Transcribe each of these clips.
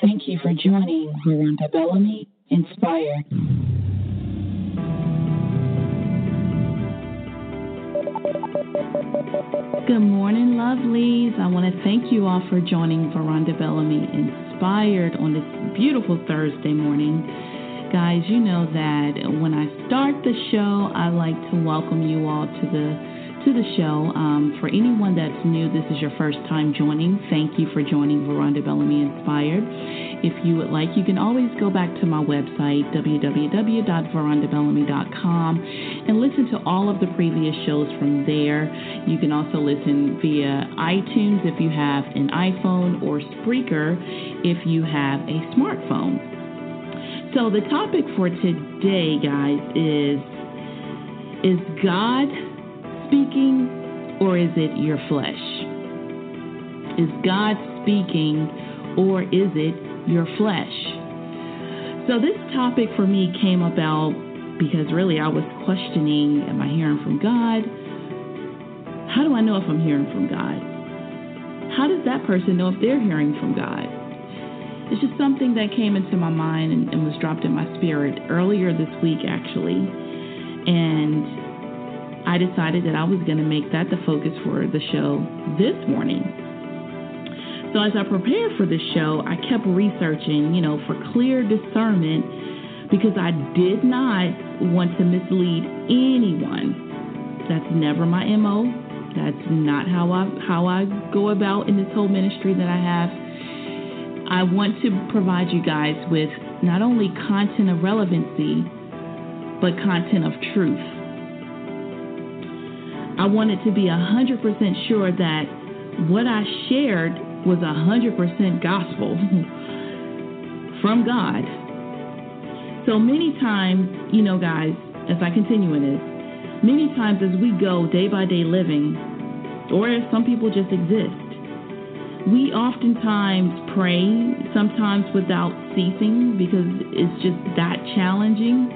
Thank you for joining Veronda Bellamy Inspired. Good morning, lovelies. I want to thank you all for joining Veronda Bellamy Inspired on this beautiful Thursday morning. Guys, you know that when I start the show, I like to welcome you all to the to the show. Um, for anyone that's new, this is your first time joining. Thank you for joining Veronda Bellamy Inspired. If you would like, you can always go back to my website, www.verondabellamy.com, and listen to all of the previous shows from there. You can also listen via iTunes if you have an iPhone or Spreaker if you have a smartphone. So, the topic for today, guys, is Is God speaking or is it your flesh? Is God speaking or is it your flesh? So, this topic for me came about because really I was questioning Am I hearing from God? How do I know if I'm hearing from God? How does that person know if they're hearing from God? It's just something that came into my mind and, and was dropped in my spirit earlier this week, actually. And I decided that I was going to make that the focus for the show this morning. So as I prepared for this show, I kept researching, you know, for clear discernment because I did not want to mislead anyone. That's never my MO. That's not how I how I go about in this whole ministry that I have. I want to provide you guys with not only content of relevancy, but content of truth. I wanted to be 100% sure that what I shared was 100% gospel from God. So many times, you know, guys, as I continue in this, many times as we go day by day living, or as some people just exist, we oftentimes pray, sometimes without ceasing because it's just that challenging.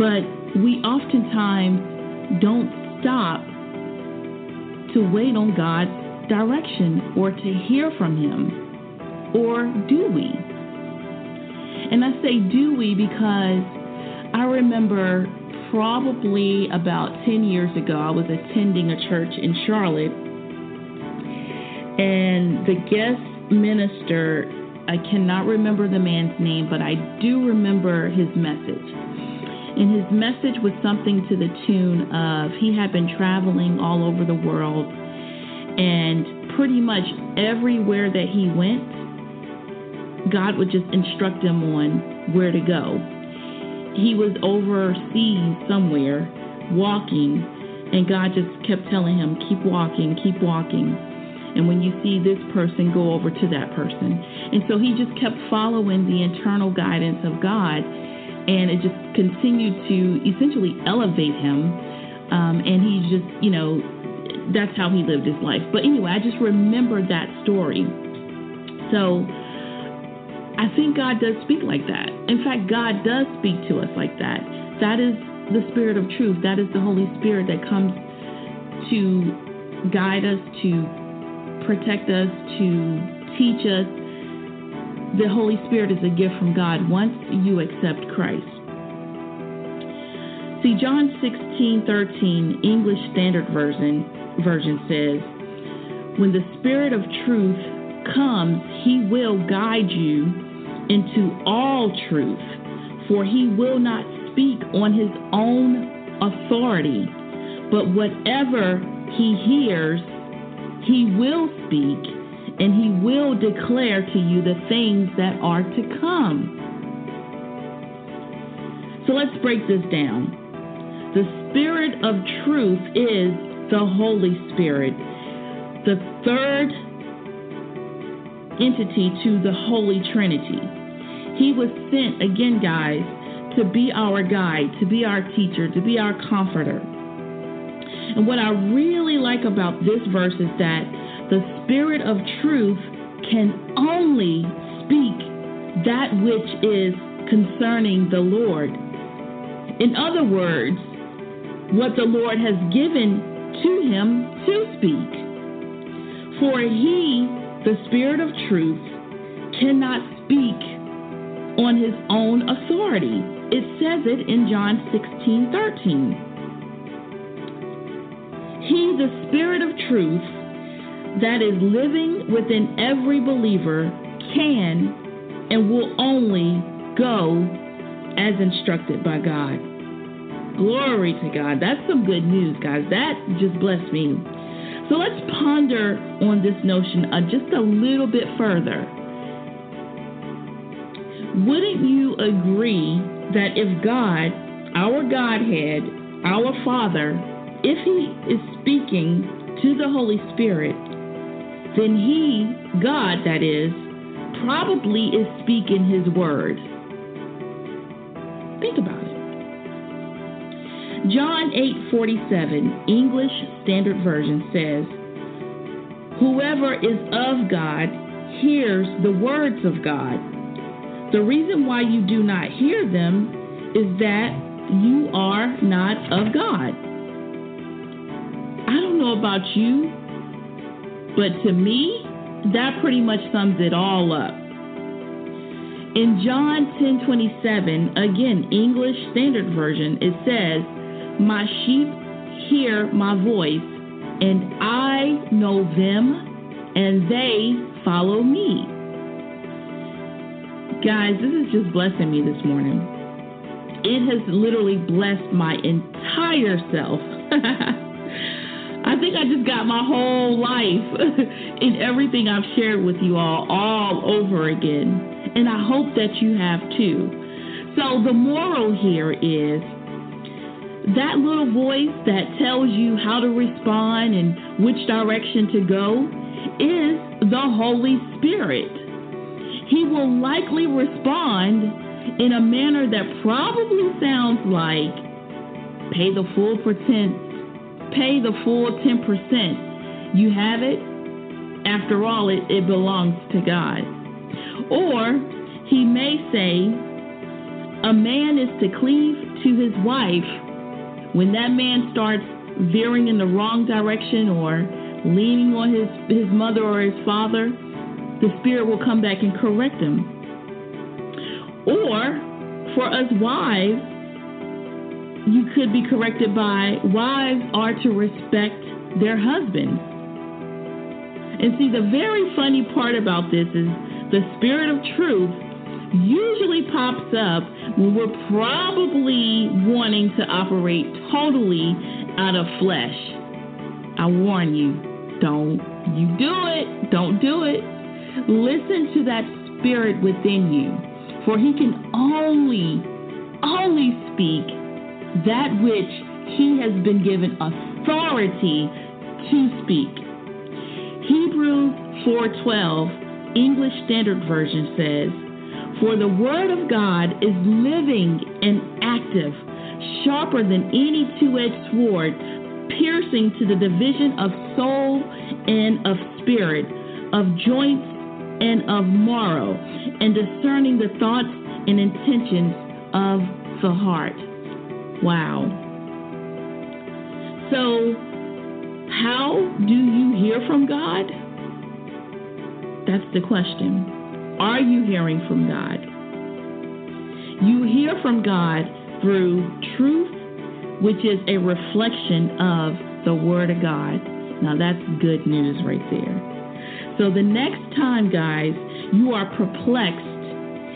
But we oftentimes don't stop to wait on God's direction or to hear from Him? Or do we? And I say do we because I remember probably about 10 years ago, I was attending a church in Charlotte, and the guest minister, I cannot remember the man's name, but I do remember his message. And his message was something to the tune of he had been traveling all over the world, and pretty much everywhere that he went, God would just instruct him on where to go. He was overseas somewhere walking, and God just kept telling him, Keep walking, keep walking. And when you see this person, go over to that person. And so he just kept following the internal guidance of God and it just continued to essentially elevate him. Um, and he just, you know, that's how he lived his life. But anyway, I just remember that story. So I think God does speak like that. In fact, God does speak to us like that. That is the Spirit of truth. That is the Holy Spirit that comes to guide us, to protect us, to teach us, the Holy Spirit is a gift from God once you accept Christ. See, John 16 13, English Standard Version, version says, When the Spirit of truth comes, he will guide you into all truth, for he will not speak on his own authority, but whatever he hears, he will speak and he will declare to you the things that are to come. So let's break this down. The Spirit of truth is the Holy Spirit, the third entity to the Holy Trinity. He was sent, again, guys, to be our guide, to be our teacher, to be our comforter. And what I really like about this verse is that the Spirit of truth can only speak that which is concerning the Lord. In other words, what the Lord has given to him to speak. For he, the Spirit of truth, cannot speak on his own authority. It says it in John 16 13. He, the Spirit of truth that is living within every believer, can and will only go as instructed by God. Glory to God. That's some good news, guys. That just blessed me. So let's ponder on this notion uh, just a little bit further. Wouldn't you agree that if God, our Godhead, our Father, if He is speaking to the Holy Spirit, then He, God that is, probably is speaking His word. Think about it. John 8:47, English Standard Version says, "Whoever is of God hears the words of God. The reason why you do not hear them is that you are not of God." I don't know about you, but to me, that pretty much sums it all up. In John 10:27, again English Standard Version, it says, "My sheep hear my voice, and I know them, and they follow me." Guys, this is just blessing me this morning. It has literally blessed my entire self. I think I just got my whole life in everything I've shared with you all all over again and I hope that you have too. So, the moral here is that little voice that tells you how to respond and which direction to go is the Holy Spirit. He will likely respond in a manner that probably sounds like pay the full percent, pay the full 10%. You have it. After all, it, it belongs to God. Or he may say, a man is to cleave to his wife when that man starts veering in the wrong direction or leaning on his, his mother or his father, the Spirit will come back and correct him. Or for us wives, you could be corrected by wives are to respect their husbands. And see, the very funny part about this is the spirit of truth usually pops up when we're probably wanting to operate totally out of flesh. I warn you, don't you do it. Don't do it. Listen to that spirit within you, for he can only, only speak that which he has been given authority to speak. Hebrews 4:12 English Standard Version says, For the Word of God is living and active, sharper than any two edged sword, piercing to the division of soul and of spirit, of joints and of marrow, and discerning the thoughts and intentions of the heart. Wow. So, how do you hear from God? That's the question. Are you hearing from God? You hear from God through truth, which is a reflection of the Word of God. Now, that's good news right there. So, the next time, guys, you are perplexed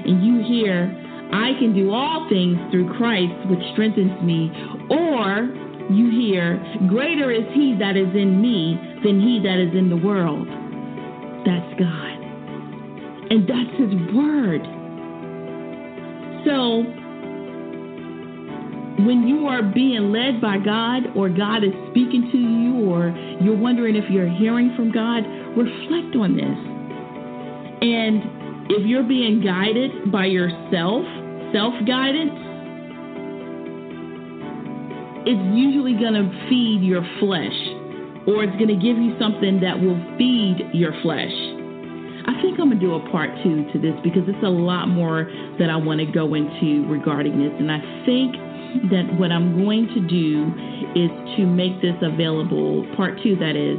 and you hear, I can do all things through Christ, which strengthens me, or you hear, Greater is He that is in me than He that is in the world. That's God. And that's His Word. So, when you are being led by God, or God is speaking to you, or you're wondering if you're hearing from God, reflect on this. And if you're being guided by yourself, self guidance, it's usually going to feed your flesh or it's going to give you something that will feed your flesh. I think I'm going to do a part two to this because it's a lot more that I want to go into regarding this. And I think that what I'm going to do is to make this available, part two that is,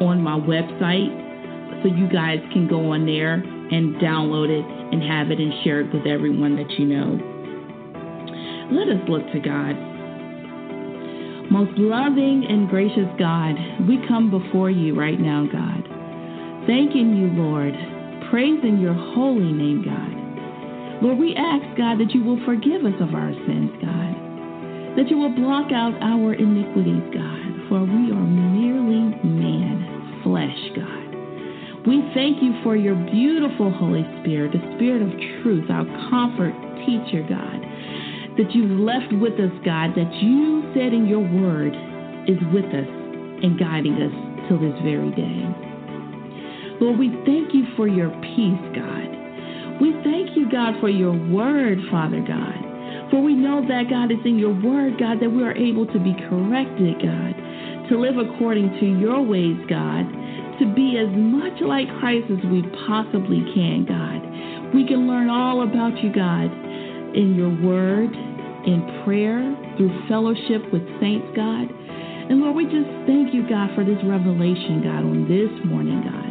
on my website. So you guys can go on there and download it and have it and share it with everyone that you know. Let us look to God. Most loving and gracious God, we come before you right now, God, thanking you, Lord, praising your holy name, God. Lord, we ask, God, that you will forgive us of our sins, God, that you will block out our iniquities, God, for we are merely man, flesh, God. We thank you for your beautiful Holy Spirit, the Spirit of truth, our comfort, teacher, God that you've left with us, God, that you said in your word is with us and guiding us till this very day. Lord, we thank you for your peace, God. We thank you, God, for your word, Father God. For we know that, God, it's in your word, God, that we are able to be corrected, God, to live according to your ways, God, to be as much like Christ as we possibly can, God. We can learn all about you, God, in your word, in prayer, through fellowship with saints, God. And Lord, we just thank you, God, for this revelation, God, on this morning, God.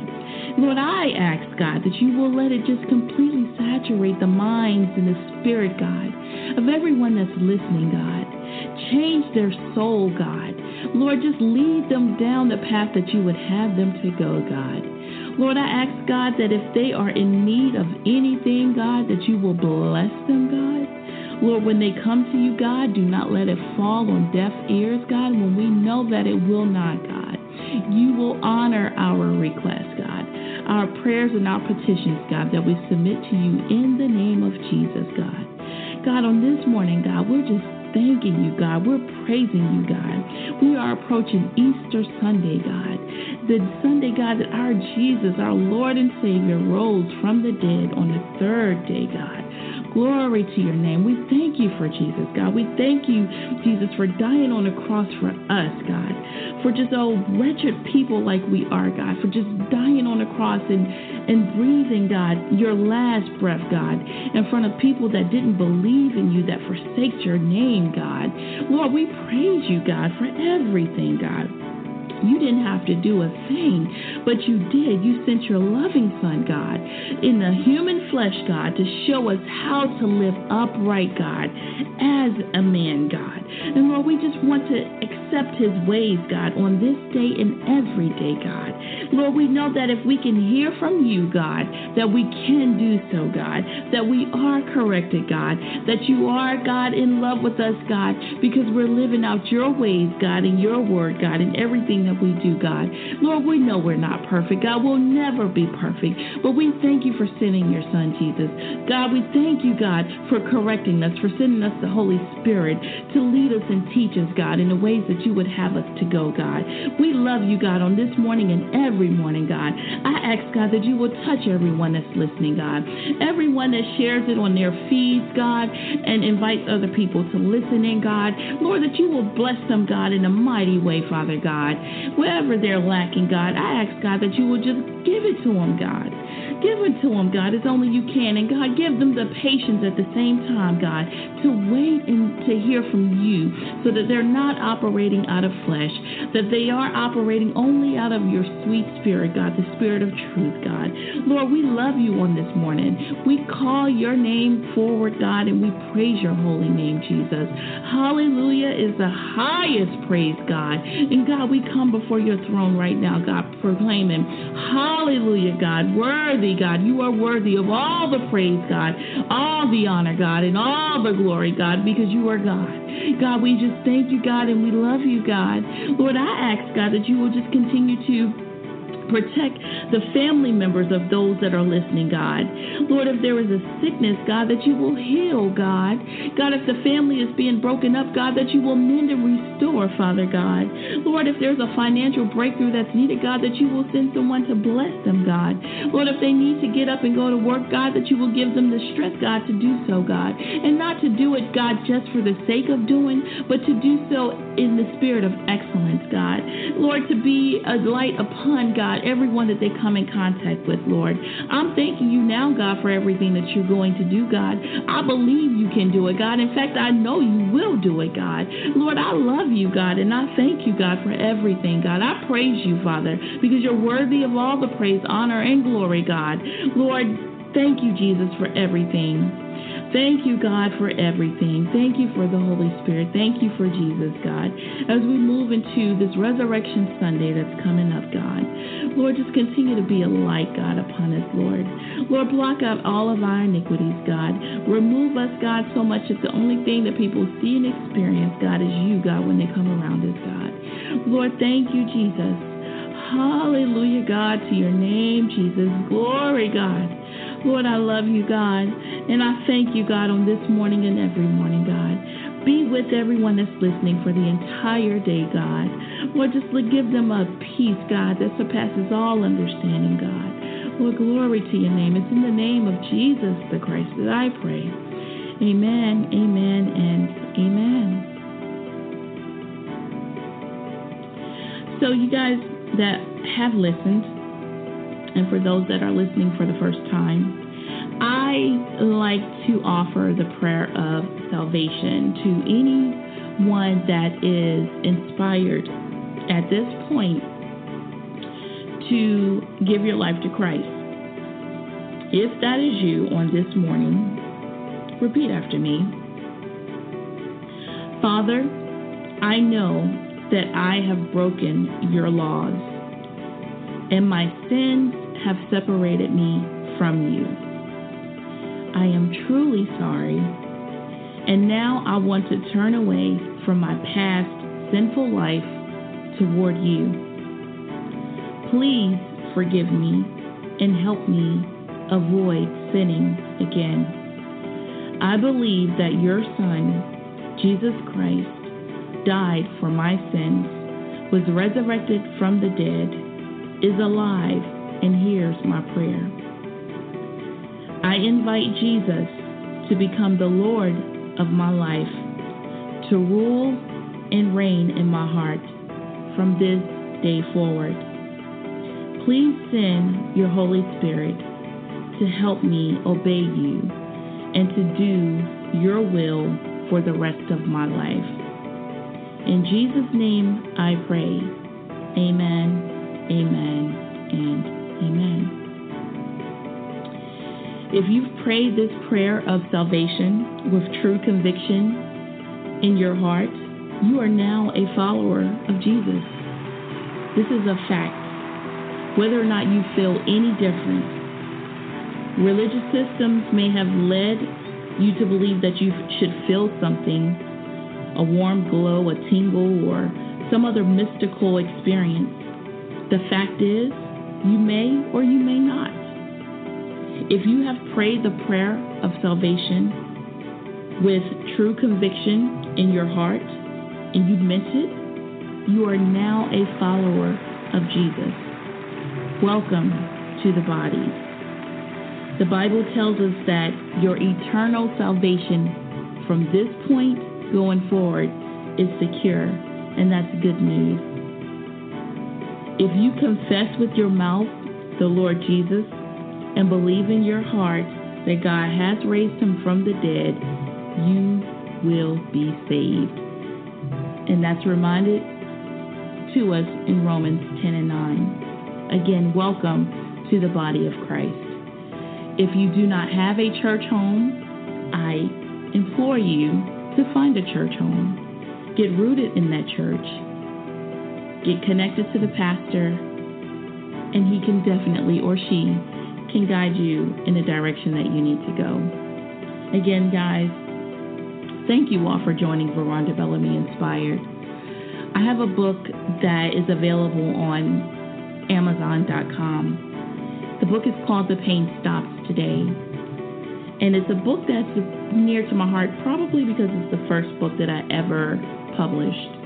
Lord, I ask, God, that you will let it just completely saturate the minds and the spirit, God, of everyone that's listening, God. Change their soul, God. Lord, just lead them down the path that you would have them to go, God. Lord, I ask, God, that if they are in need of anything, God, that you will bless them, God. Lord, when they come to you, God, do not let it fall on deaf ears, God, when we know that it will not, God. You will honor our request, God, our prayers and our petitions, God, that we submit to you in the name of Jesus, God. God, on this morning, God, we're just thanking you, God. We're praising you, God. We are approaching Easter Sunday, God. The Sunday, God, that our Jesus, our Lord and Savior, rose from the dead on the third day, God. Glory to your name. We thank you for Jesus, God. We thank you, Jesus, for dying on the cross for us, God. For just, oh, wretched people like we are, God. For just dying on the cross and, and breathing, God, your last breath, God, in front of people that didn't believe in you, that forsaked your name, God. Lord, we praise you, God, for everything, God. You didn't have to do a thing, but you did. You sent your loving Son, God, in the human flesh, God, to show us how to live upright, God, as a man, God. And Lord, we just want to accept his ways, God, on this day and every day, God. Lord, we know that if we can hear from you, God, that we can do so, God, that we are corrected, God, that you are, God, in love with us, God, because we're living out your ways, God, in your word, God, in everything that we do, God. Lord, we know we're not perfect, God. We'll never be perfect, but we thank you for sending your son, Jesus. God, we thank you, God, for correcting us, for sending us the Holy Spirit to lead us and teach us, God, in the ways that you would have us to go, God. We love you, God, on this morning and every morning, God. I ask, God, that you will touch everyone that's listening, God. Everyone that shares it on their feeds, God, and invites other people to listen in, God. Lord, that you will bless them, God, in a mighty way, Father God. Wherever they're lacking, God, I ask, God, that you will just give it to them, God. Give it to them, God, as only you can. And God, give them the patience at the same time, God, to wait and to hear from you so that they're not operating out of flesh, that they are operating only out of your sweet spirit, God, the spirit of truth, God. Lord, we love you on this morning. We call your name forward, God, and we praise your holy name, Jesus. Hallelujah is the highest praise, God. And God, we come before your throne right now, God, proclaiming, Hallelujah, God, worthy, God. You are worthy of all the praise, God, all the honor, God, and all the glory, God, because you are God. God, we just thank you, God, and we love you, God. Lord, I ask, God, that you will just continue to protect the family members of those that are listening, God. Lord, if there is a sickness, God, that you will heal, God. God, if the family is being broken up, God, that you will mend and restore, Father God. Lord, if there's a financial breakthrough that's needed, God, that you will send someone to bless them, God. Lord, if they need to get up and go to work, God, that you will give them the strength, God, to do so, God. And not to do it, God, just for the sake of doing, but to do so in the spirit of excellence, God. Lord, to be a light upon, God, everyone that they come in contact with, Lord. I'm thanking you now, God, for everything that you're going to do, God. I believe you can do it, God. In fact, I know you will do it, God. Lord, I love you, God, and I thank you, God, for everything, God. I praise you, Father, because you're worthy of all the praise, honor, and glory, God. Lord, Thank you, Jesus, for everything. Thank you, God, for everything. Thank you for the Holy Spirit. Thank you for Jesus, God. As we move into this Resurrection Sunday that's coming up, God, Lord, just continue to be a light, God, upon us, Lord. Lord, block out all of our iniquities, God. Remove us, God, so much that the only thing that people see and experience, God, is you, God, when they come around us, God. Lord, thank you, Jesus. Hallelujah, God, to your name, Jesus. Glory, God. Lord, I love you, God. And I thank you, God, on this morning and every morning, God. Be with everyone that's listening for the entire day, God. Lord, just give them a peace, God, that surpasses all understanding, God. Lord, glory to your name. It's in the name of Jesus the Christ that I pray. Amen, amen, and amen. So, you guys that have listened, and for those that are listening for the first time, I like to offer the prayer of salvation to anyone that is inspired at this point to give your life to Christ. If that is you on this morning, repeat after me. Father, I know that I have broken your laws, and my sins have separated me from you. I am truly sorry, and now I want to turn away from my past sinful life toward you. Please forgive me and help me avoid sinning again. I believe that your Son, Jesus Christ, died for my sins, was resurrected from the dead, is alive and hears my prayer. I invite Jesus to become the Lord of my life, to rule and reign in my heart from this day forward. Please send your Holy Spirit to help me obey you and to do your will for the rest of my life. In Jesus' name I pray. Amen, amen, and Amen. If you've prayed this prayer of salvation with true conviction in your heart, you are now a follower of Jesus. This is a fact. Whether or not you feel any different, religious systems may have led you to believe that you should feel something a warm glow, a tingle, or some other mystical experience. The fact is, you may or you may not. If you have prayed the prayer of salvation with true conviction in your heart and you meant it, you are now a follower of Jesus. Welcome to the body. The Bible tells us that your eternal salvation from this point going forward is secure, and that's good news. If you confess with your mouth the Lord Jesus and believe in your heart that God has raised him from the dead, you will be saved. And that's reminded to us in Romans 10 and 9. Again, welcome to the body of Christ. If you do not have a church home, I implore you to find a church home. Get rooted in that church Get connected to the pastor, and he can definitely, or she, can guide you in the direction that you need to go. Again, guys, thank you all for joining Veronda Bellamy Inspired. I have a book that is available on Amazon.com. The book is called The Pain Stops Today. And it's a book that's near to my heart, probably because it's the first book that I ever published.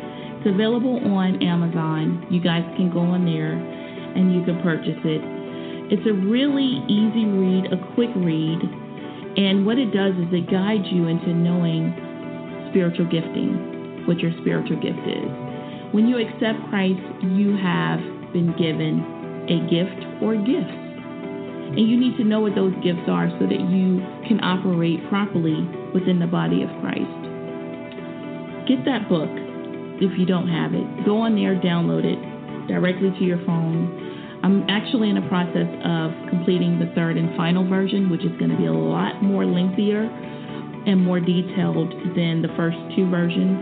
It's available on Amazon. You guys can go on there and you can purchase it. It's a really easy read, a quick read, and what it does is it guides you into knowing spiritual gifting, what your spiritual gift is. When you accept Christ, you have been given a gift or gifts. And you need to know what those gifts are so that you can operate properly within the body of Christ. Get that book if you don't have it. Go on there, download it directly to your phone. I'm actually in the process of completing the third and final version, which is going to be a lot more lengthier and more detailed than the first two versions.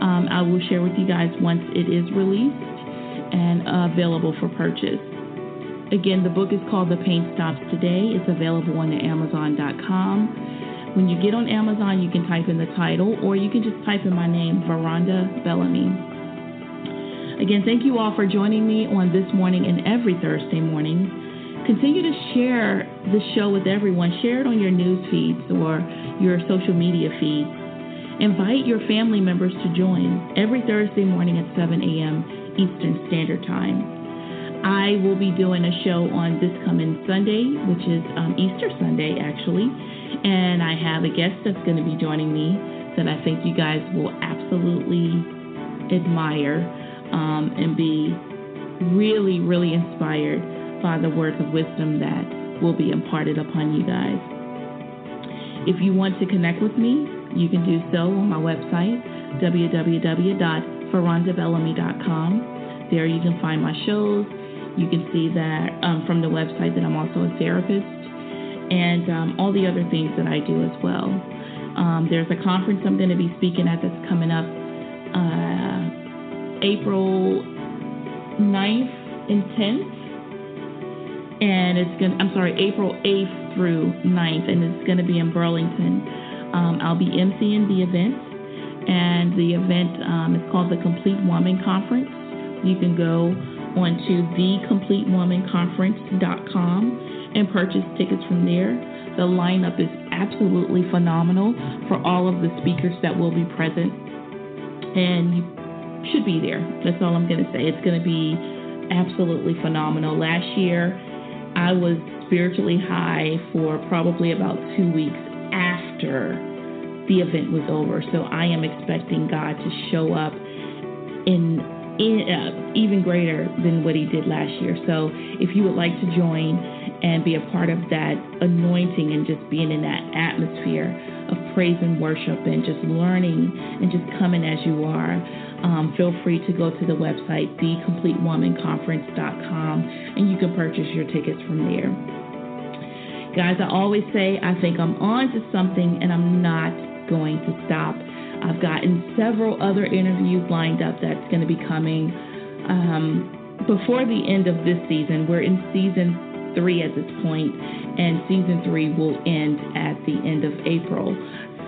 Um, I will share with you guys once it is released and uh, available for purchase. Again, the book is called The Pain Stops Today. It's available on Amazon.com. When you get on Amazon, you can type in the title or you can just type in my name, Veronda Bellamy. Again, thank you all for joining me on this morning and every Thursday morning. Continue to share the show with everyone. Share it on your news feeds or your social media feeds. Invite your family members to join every Thursday morning at 7 a.m. Eastern Standard Time. I will be doing a show on this coming Sunday, which is um, Easter Sunday, actually. And I have a guest that's going to be joining me that I think you guys will absolutely admire um, and be really, really inspired by the words of wisdom that will be imparted upon you guys. If you want to connect with me, you can do so on my website, www.verondabellamy.com. There you can find my shows. You can see that um, from the website that I'm also a therapist and um, all the other things that I do as well. Um, there's a conference I'm going to be speaking at that's coming up uh, April 9th and 10th. And it's going to, I'm sorry, April 8th through 9th, and it's going to be in Burlington. Um, I'll be emceeing the event, and the event um, is called the Complete Woman Conference. You can go onto thecompletewomanconference.com and purchase tickets from there. The lineup is absolutely phenomenal for all of the speakers that will be present. And you should be there. That's all I'm going to say. It's going to be absolutely phenomenal. Last year, I was spiritually high for probably about two weeks after the event was over. So I am expecting God to show up in, in uh, even greater than what He did last year. So if you would like to join and be a part of that anointing and just being in that atmosphere of praise and worship and just learning and just coming as you are um, feel free to go to the website, thecompletewomanconference.com, and you can purchase your tickets from there. Guys, I always say I think I'm on to something and I'm not going to stop. I've gotten several other interviews lined up that's going to be coming um, before the end of this season. We're in season three at this point, and season three will end at the end of April.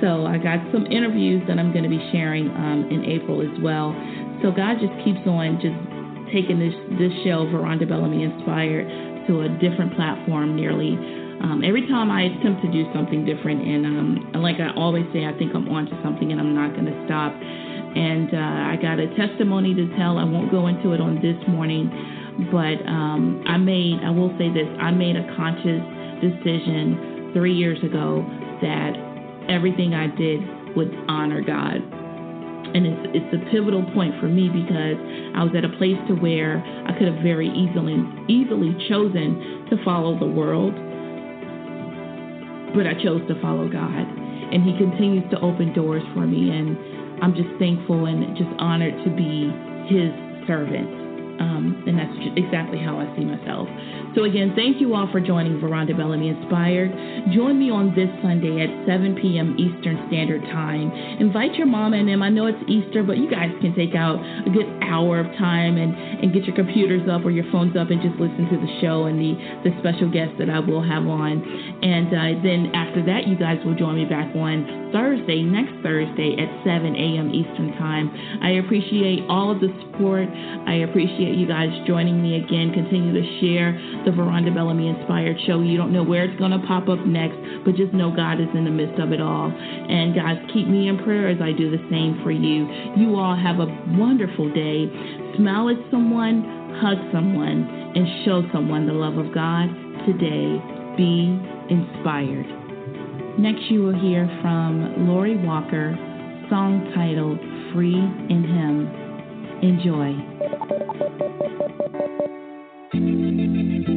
So I got some interviews that I'm going to be sharing um, in April as well. So God just keeps on just taking this this show, Veronda Bellamy Inspired, to a different platform nearly. Um, every time I attempt to do something different, and um, like I always say, I think I'm onto something, and I'm not going to stop. And uh, I got a testimony to tell. I won't go into it on this morning, but um, I made. I will say this: I made a conscious decision three years ago that everything I did would honor God. And it's, it's a pivotal point for me because I was at a place to where I could have very easily easily chosen to follow the world, but I chose to follow God. And He continues to open doors for me, and I'm just thankful and just honored to be His servant. Um, and that's exactly how I see myself. So, again, thank you all for joining Veronda Bellamy Inspired. Join me on this Sunday at 7 p.m. Eastern Standard Time. Invite your mom and them. I know it's Easter, but you guys can take out a good hour of time and, and get your computers up or your phones up and just listen to the show and the, the special guests that I will have on. And uh, then after that, you guys will join me back on Thursday, next Thursday at 7 a.m. Eastern Time. I appreciate all of the support. I appreciate you guys joining me again. Continue to share the Veronda Bellamy Inspired Show. You don't know where it's going to pop up next, but just know God is in the midst of it all. And guys, keep me in prayer as I do the same for you. You all have a wonderful day. Smile at someone, hug someone, and show someone the love of God today. Be inspired. Next, you will hear from Lori Walker, song titled Free in Him. Enjoy. Thank you.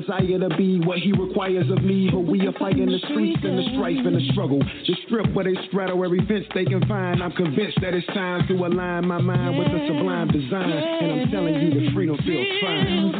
Desire to be what he requires of me. But we are fighting the streets and the strife and the struggle. Just strip where they straddle every fence they can find. I'm convinced that it's time to align my mind with the sublime design. And I'm telling you, the freedom feels fine.